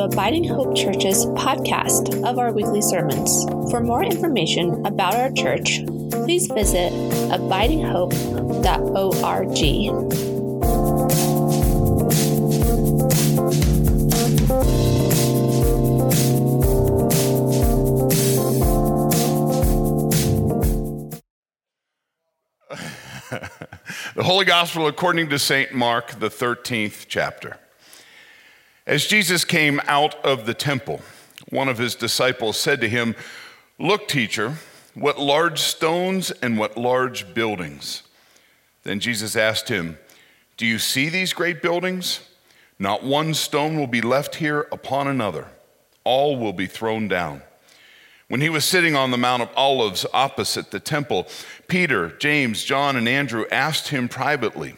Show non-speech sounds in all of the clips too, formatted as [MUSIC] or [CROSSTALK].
Abiding Hope Church's podcast of our weekly sermons. For more information about our church, please visit abidinghope.org. [LAUGHS] the Holy Gospel according to St. Mark, the 13th chapter. As Jesus came out of the temple, one of his disciples said to him, Look, teacher, what large stones and what large buildings. Then Jesus asked him, Do you see these great buildings? Not one stone will be left here upon another, all will be thrown down. When he was sitting on the Mount of Olives opposite the temple, Peter, James, John, and Andrew asked him privately,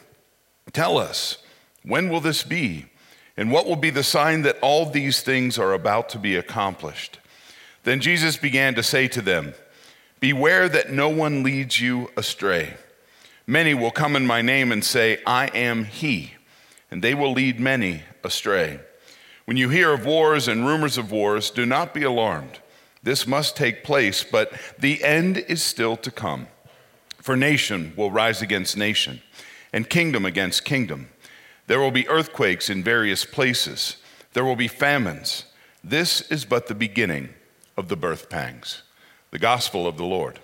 Tell us, when will this be? And what will be the sign that all these things are about to be accomplished? Then Jesus began to say to them, Beware that no one leads you astray. Many will come in my name and say, I am he, and they will lead many astray. When you hear of wars and rumors of wars, do not be alarmed. This must take place, but the end is still to come. For nation will rise against nation, and kingdom against kingdom. There will be earthquakes in various places. There will be famines. This is but the beginning of the birth pangs. The gospel of the Lord.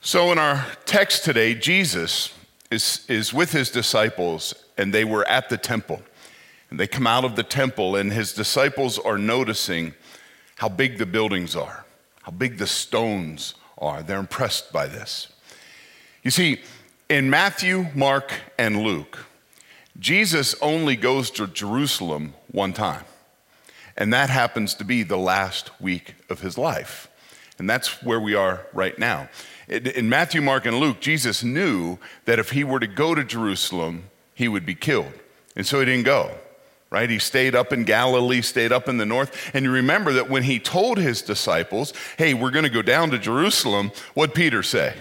So, in our text today, Jesus is, is with his disciples, and they were at the temple. And they come out of the temple, and his disciples are noticing how big the buildings are, how big the stones are. They're impressed by this. You see, in Matthew, Mark, and Luke, Jesus only goes to Jerusalem one time, and that happens to be the last week of his life. And that's where we are right now. In Matthew, Mark, and Luke, Jesus knew that if he were to go to Jerusalem, he would be killed. And so he didn't go, right? He stayed up in Galilee, stayed up in the north. And you remember that when he told his disciples, hey, we're going to go down to Jerusalem, what Peter say?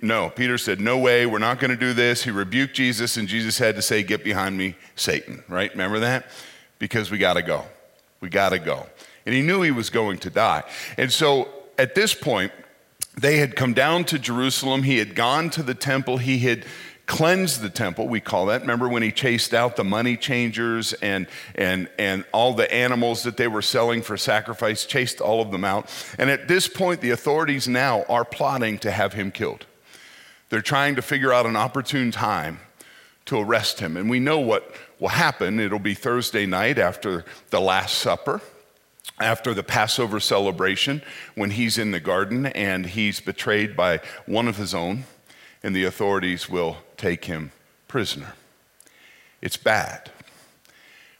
No, Peter said, No way, we're not going to do this. He rebuked Jesus, and Jesus had to say, Get behind me, Satan, right? Remember that? Because we got to go. We got to go. And he knew he was going to die. And so at this point, they had come down to Jerusalem. He had gone to the temple. He had cleansed the temple, we call that. Remember when he chased out the money changers and, and, and all the animals that they were selling for sacrifice, chased all of them out. And at this point, the authorities now are plotting to have him killed. They're trying to figure out an opportune time to arrest him. And we know what will happen. It'll be Thursday night after the Last Supper, after the Passover celebration, when he's in the garden and he's betrayed by one of his own, and the authorities will take him prisoner. It's bad.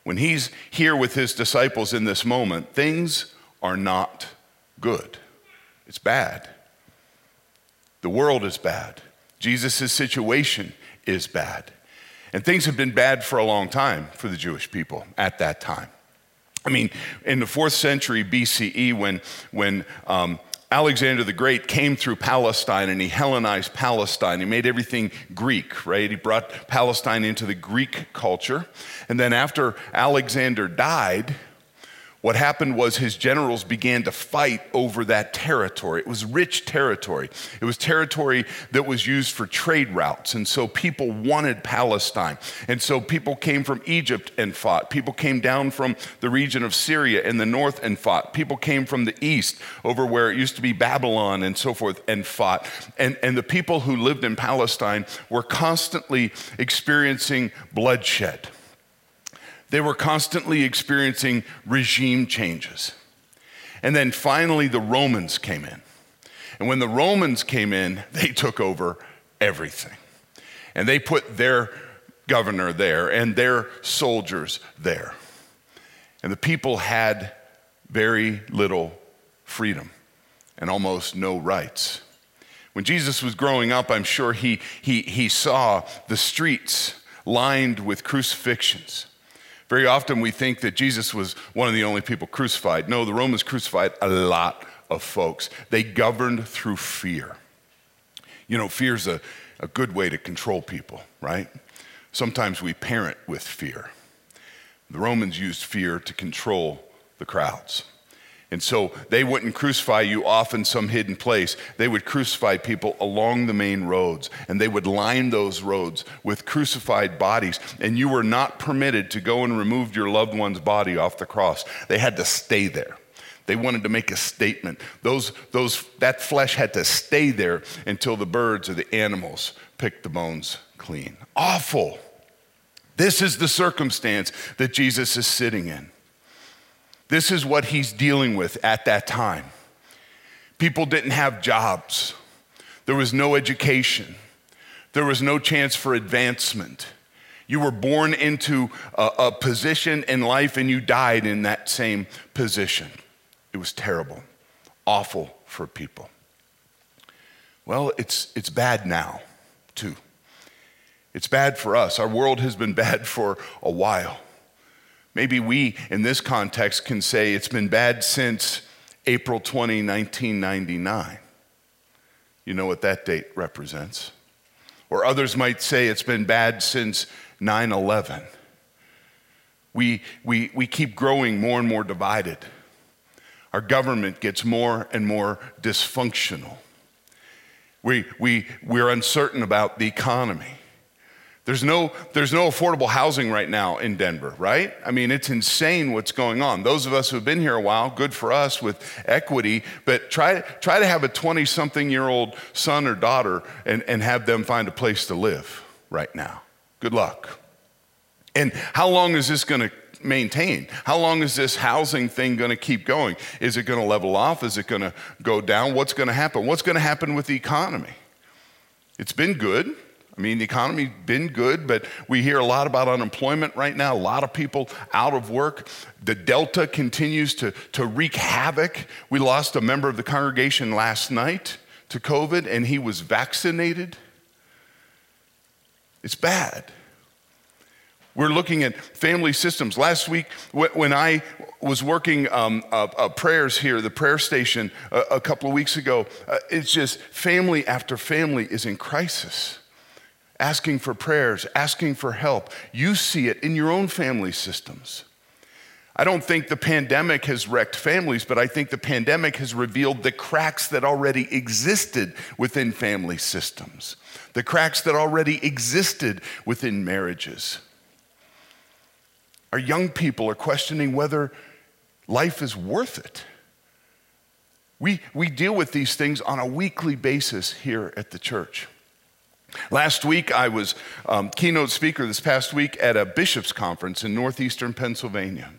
When he's here with his disciples in this moment, things are not good. It's bad. The world is bad. Jesus' situation is bad. And things have been bad for a long time for the Jewish people at that time. I mean, in the fourth century BCE, when, when um, Alexander the Great came through Palestine and he Hellenized Palestine. He made everything Greek, right? He brought Palestine into the Greek culture. And then after Alexander died, what happened was his generals began to fight over that territory. It was rich territory. It was territory that was used for trade routes. And so people wanted Palestine. And so people came from Egypt and fought. People came down from the region of Syria in the north and fought. People came from the east over where it used to be Babylon and so forth and fought. And, and the people who lived in Palestine were constantly experiencing bloodshed. They were constantly experiencing regime changes. And then finally, the Romans came in. And when the Romans came in, [LAUGHS] they took over everything. And they put their governor there and their soldiers there. And the people had very little freedom and almost no rights. When Jesus was growing up, I'm sure he, he, he saw the streets lined with crucifixions. Very often we think that Jesus was one of the only people crucified. No, the Romans crucified a lot of folks. They governed through fear. You know, fear's a, a good way to control people, right? Sometimes we parent with fear. The Romans used fear to control the crowds. And so they wouldn't crucify you off in some hidden place. They would crucify people along the main roads, and they would line those roads with crucified bodies. And you were not permitted to go and remove your loved one's body off the cross. They had to stay there. They wanted to make a statement. Those, those, that flesh had to stay there until the birds or the animals picked the bones clean. Awful. This is the circumstance that Jesus is sitting in. This is what he's dealing with at that time. People didn't have jobs, there was no education, there was no chance for advancement. You were born into a, a position in life and you died in that same position. It was terrible, awful for people. Well, it's, it's bad now, too. It's bad for us. Our world has been bad for a while. Maybe we, in this context, can say it's been bad since April 20, 1999. You know what that date represents. Or others might say it's been bad since 9 11. We, we, we keep growing more and more divided. Our government gets more and more dysfunctional. We, we, we're uncertain about the economy. There's no, there's no affordable housing right now in Denver, right? I mean, it's insane what's going on. Those of us who have been here a while, good for us with equity, but try, try to have a 20 something year old son or daughter and, and have them find a place to live right now. Good luck. And how long is this going to maintain? How long is this housing thing going to keep going? Is it going to level off? Is it going to go down? What's going to happen? What's going to happen with the economy? It's been good. I mean, the economy's been good, but we hear a lot about unemployment right now, a lot of people out of work. The Delta continues to, to wreak havoc. We lost a member of the congregation last night to COVID, and he was vaccinated. It's bad. We're looking at family systems. Last week, when I was working um, uh, uh, prayers here, the prayer station, uh, a couple of weeks ago, uh, it's just family after family is in crisis asking for prayers, asking for help. You see it in your own family systems. I don't think the pandemic has wrecked families, but I think the pandemic has revealed the cracks that already existed within family systems, the cracks that already existed within marriages. Our young people are questioning whether life is worth it. We, we deal with these things on a weekly basis here at the church. Last week, I was um, keynote speaker this past week at a bishop's conference in northeastern Pennsylvania.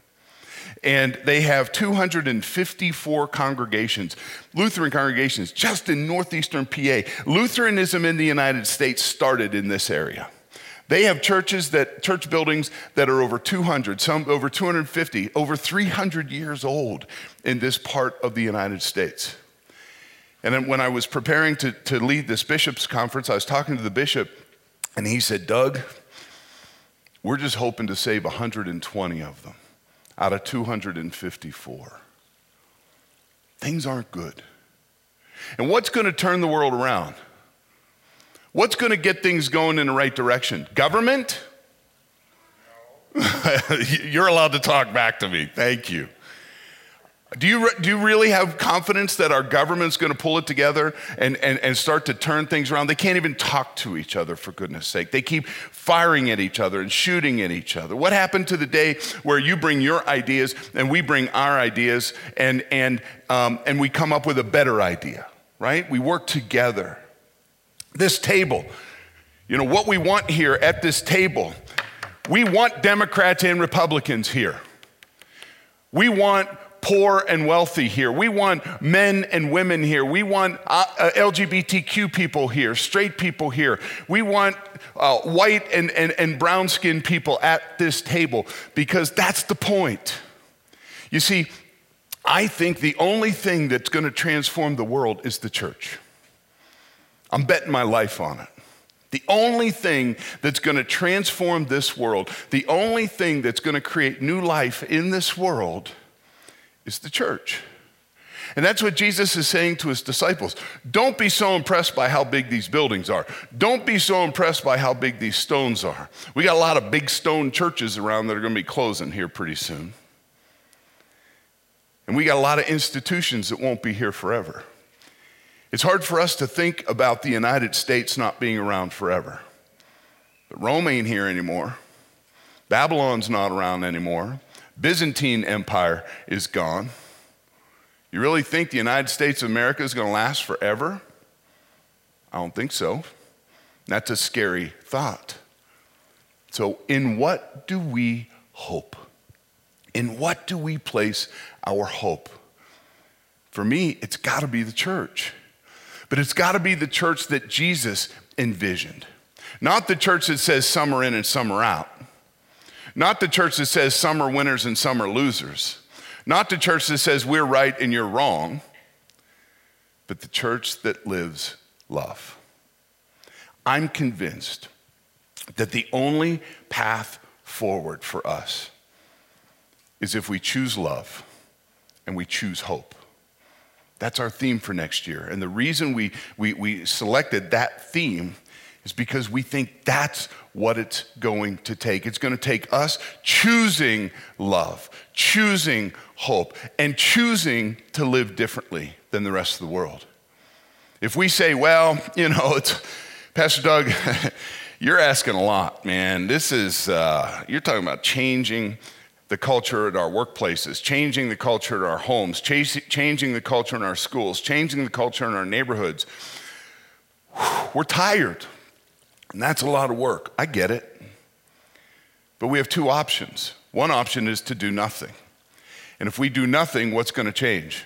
And they have 254 congregations, Lutheran congregations, just in northeastern PA. Lutheranism in the United States started in this area. They have churches that, church buildings that are over 200, some over 250, over 300 years old in this part of the United States. And then when I was preparing to, to lead this bishop's conference, I was talking to the bishop, and he said, Doug, we're just hoping to save 120 of them out of 254. Things aren't good. And what's going to turn the world around? What's going to get things going in the right direction? Government? No. [LAUGHS] You're allowed to talk back to me. Thank you. Do you, do you really have confidence that our government's going to pull it together and, and, and start to turn things around? They can't even talk to each other, for goodness sake. They keep firing at each other and shooting at each other. What happened to the day where you bring your ideas and we bring our ideas and, and, um, and we come up with a better idea, right? We work together. This table, you know, what we want here at this table, we want Democrats and Republicans here. We want poor and wealthy here. We want men and women here. We want uh, uh LGBTQ people here, straight people here. We want uh, white and, and, and brown skinned people at this table because that's the point. You see, I think the only thing that's going to transform the world is the church. I'm betting my life on it. The only thing that's going to transform this world, the only thing that's going to create new life in this world is the church. And that's what Jesus is saying to his disciples. Don't be so impressed by how big these buildings are. Don't be so impressed by how big these stones are. We got a lot of big stone churches around that are going to be closing here pretty soon. And we got a lot of institutions that won't be here forever. It's hard for us to think about the United States not being around forever. But Rome ain't here anymore. Babylon's not around anymore. Byzantine Empire is gone. You really think the United States of America is going to last forever? I don't think so. That's a scary thought. So, in what do we hope? In what do we place our hope? For me, it's got to be the church. But it's got to be the church that Jesus envisioned. Not the church that says some are in and some are out. Not the church that says some are winners and some are losers. Not the church that says we're right and you're wrong. But the church that lives love. I'm convinced that the only path forward for us is if we choose love and we choose hope. That's our theme for next year. And the reason we, we, we selected that theme is because we think that's what it's going to take. It's going to take us choosing love, choosing hope, and choosing to live differently than the rest of the world. If we say, well, [LAUGHS] you know, it's Pastor Doug, [LAUGHS] you're asking a lot, man. This is, uh, you're talking about changing the culture at our workplaces, changing the culture at our homes, changing the culture in our schools, changing the culture in our neighborhoods. We're tired. And that's a lot of work. I get it. But we have two options. One option is to do nothing. And if we do nothing, what's going to change?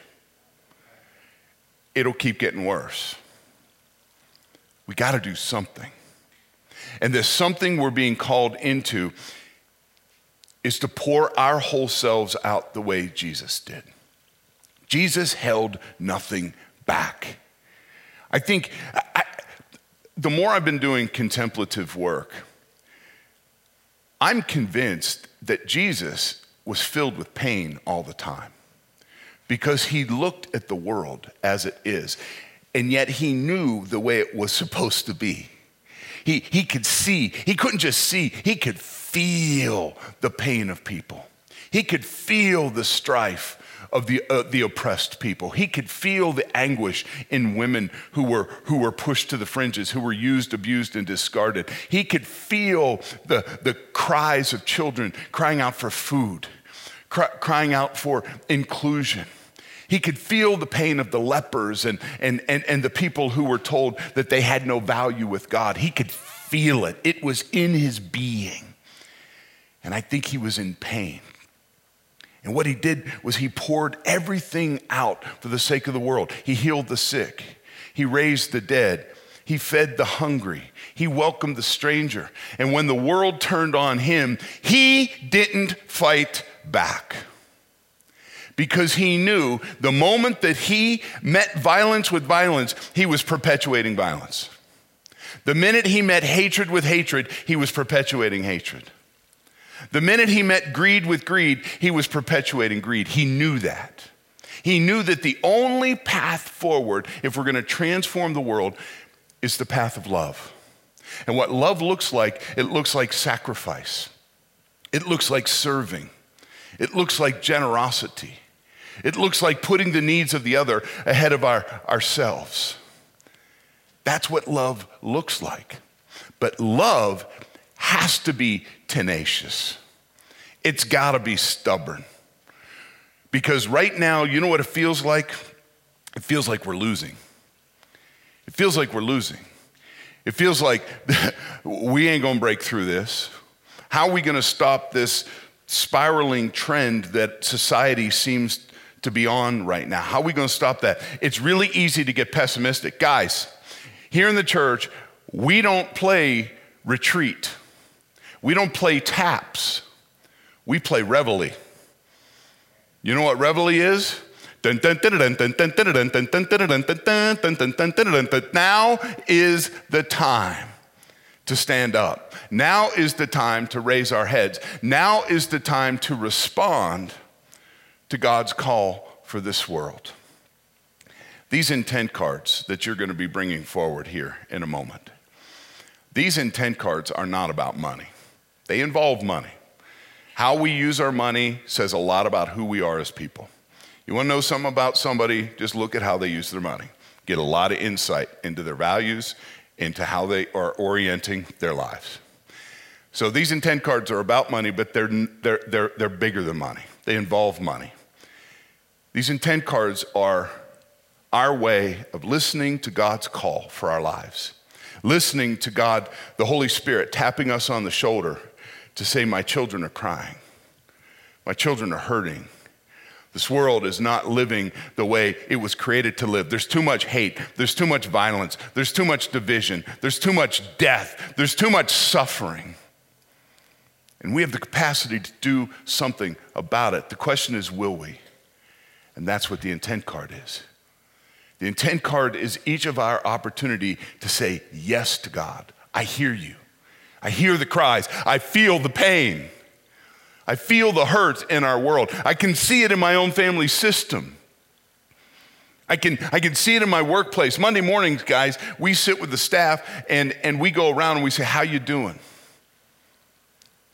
It'll keep getting worse. We got to do something. And this something we're being called into is to pour our whole selves out the way Jesus did. Jesus held nothing back. I think the more I've been doing contemplative work, I'm convinced that Jesus was filled with pain all the time because he looked at the world as it is, and yet he knew the way it was supposed to be. He, he could see, he couldn't just see, he could feel the pain of people. He could feel the strife of the, uh, the oppressed people. He could feel the anguish in women who were, who were pushed to the fringes, who were used, abused, and discarded. He could feel the, the cries of children crying out for food, cry, crying out for inclusion. He could feel the pain of the lepers and, and, and, and the people who were told that they had no value with God. He could feel it, it was in his being. And I think he was in pain. And what he did was he poured everything out for the sake of the world. He healed the sick, he raised the dead, he fed the hungry, he welcomed the stranger. And when the world turned on him, he didn't fight back. Because he knew the moment that he met violence with violence, he was perpetuating violence. The minute he met hatred with hatred, he was perpetuating hatred. The minute he met greed with greed, he was perpetuating greed. He knew that. He knew that the only path forward, if we're going to transform the world, is the path of love. And what love looks like, it looks like sacrifice, it looks like serving, it looks like generosity, it looks like putting the needs of the other ahead of our, ourselves. That's what love looks like. But love has to be tenacious. It's got to be stubborn. Because right now, you know what it feels like? It feels like we're losing. It feels like we're losing. It feels like [LAUGHS] we ain't gonna break through this. How are we gonna stop this spiraling trend that society seems to be on right now? How are we gonna stop that? It's really easy to get pessimistic. Guys, here in the church, we don't play retreat. We don't play taps, we play reveille. You know what reveille is? Now is the time to stand up. Now is the time to raise our heads. Now is the time to respond to God's call for this world. These intent cards that you're going to be bringing forward here in a moment, these intent cards are not about money, they involve money. How we use our money says a lot about who we are as people. You want to know something about somebody? Just look at how they use their money. Get a lot of insight into their values, into how they are orienting their lives. So these intent cards are about money, but they're, they're, they're, they're bigger than money. They involve money. These intent cards are our way of listening to God's call for our lives, listening to God, the Holy Spirit, tapping us on the shoulder to say, My children are crying, my children are hurting. This world is not living the way it was created to live. There's too much hate. There's too much violence. There's too much division. There's too much death. There's too much suffering. And we have the capacity to do something about it. The question is, will we? And that's what the intent card is. The intent card is each of our opportunity to say yes to God. I hear you. I hear the cries. I feel the pain. I feel the hurt in our world. I can see it in my own family system. I can, I can see it in my workplace. Monday mornings, guys, we sit with the staff and, and we go around and we say, How you doing?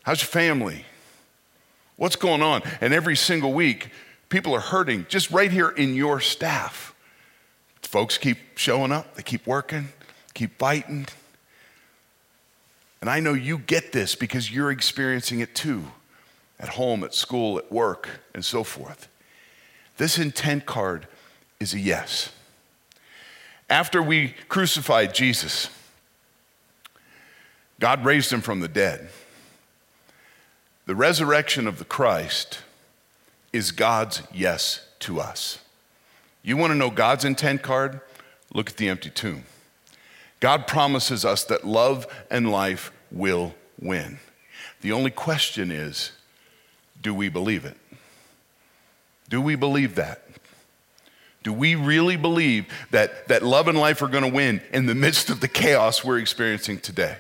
How's your family? What's going on? And every single week, People are hurting just right here in your staff. Folks keep showing up, they keep working, keep fighting. And I know you get this because you're experiencing it too at home, at school, at work, and so forth. This intent card is a yes. After we crucified Jesus, God raised him from the dead. The resurrection of the Christ is God's yes to us. You want to know God's intent card? Look at the empty tomb. God promises us that love and life will win. The only question is do we believe it? Do we believe that? Do we really believe that, that love and life are going to win in the midst of the chaos we're experiencing today?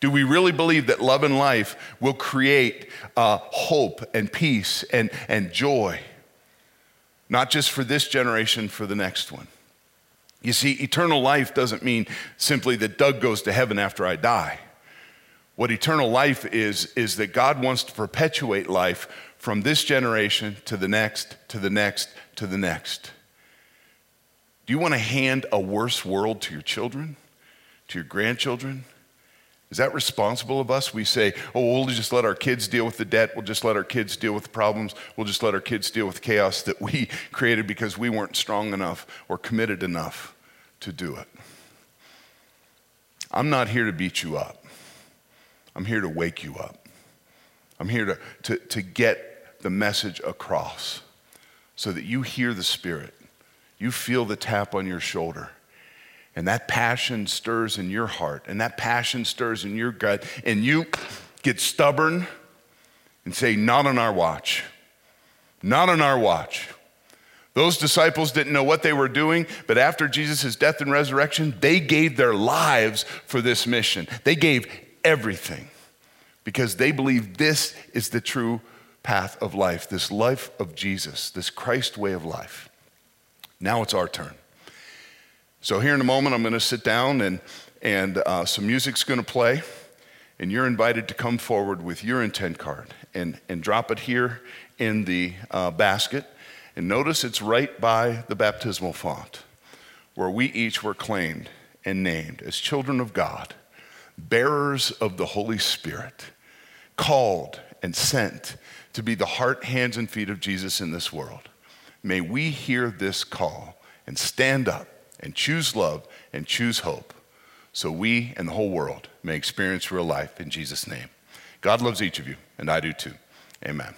Do we really believe that love and life will create uh, hope and peace and, and joy, not just for this generation, for the next one? You see, eternal life doesn't mean simply that Doug goes to heaven after I die. What eternal life is, is that God wants to perpetuate life from this generation to the next, to the next, to the next. Do you want to hand a worse world to your children, to your grandchildren? Is that responsible of us? We say, oh, we'll just let our kids deal with the debt. We'll just let our kids deal with the problems. We'll just let our kids deal with chaos that we [LAUGHS] created because we weren't strong enough or committed enough to do it. I'm not here to beat you up. I'm here to wake you up. I'm here to, to, to get the message across so that you hear the Spirit. You feel the tap on your shoulder and that passion stirs in your heart, and that passion stirs in your gut, and you get stubborn and say, Not on our watch. Not on our watch. Those disciples didn't know what they were doing, but after Jesus' death and resurrection, they gave their lives for this mission. They gave everything because they believed this is the true path of life, this life of Jesus, this Christ way of life. Now it's our turn. So, here in a moment, I'm going to sit down and, and uh, some music's going to play. And you're invited to come forward with your intent card and, and drop it here in the uh, basket. And notice it's right by the baptismal font where we each were claimed and named as children of God, bearers of the Holy Spirit, called and sent to be the heart, hands, and feet of Jesus in this world. May we hear this call and stand up and choose love and choose hope so we and the whole world may experience real life in Jesus' name. God loves each of you, and I do too. Amen.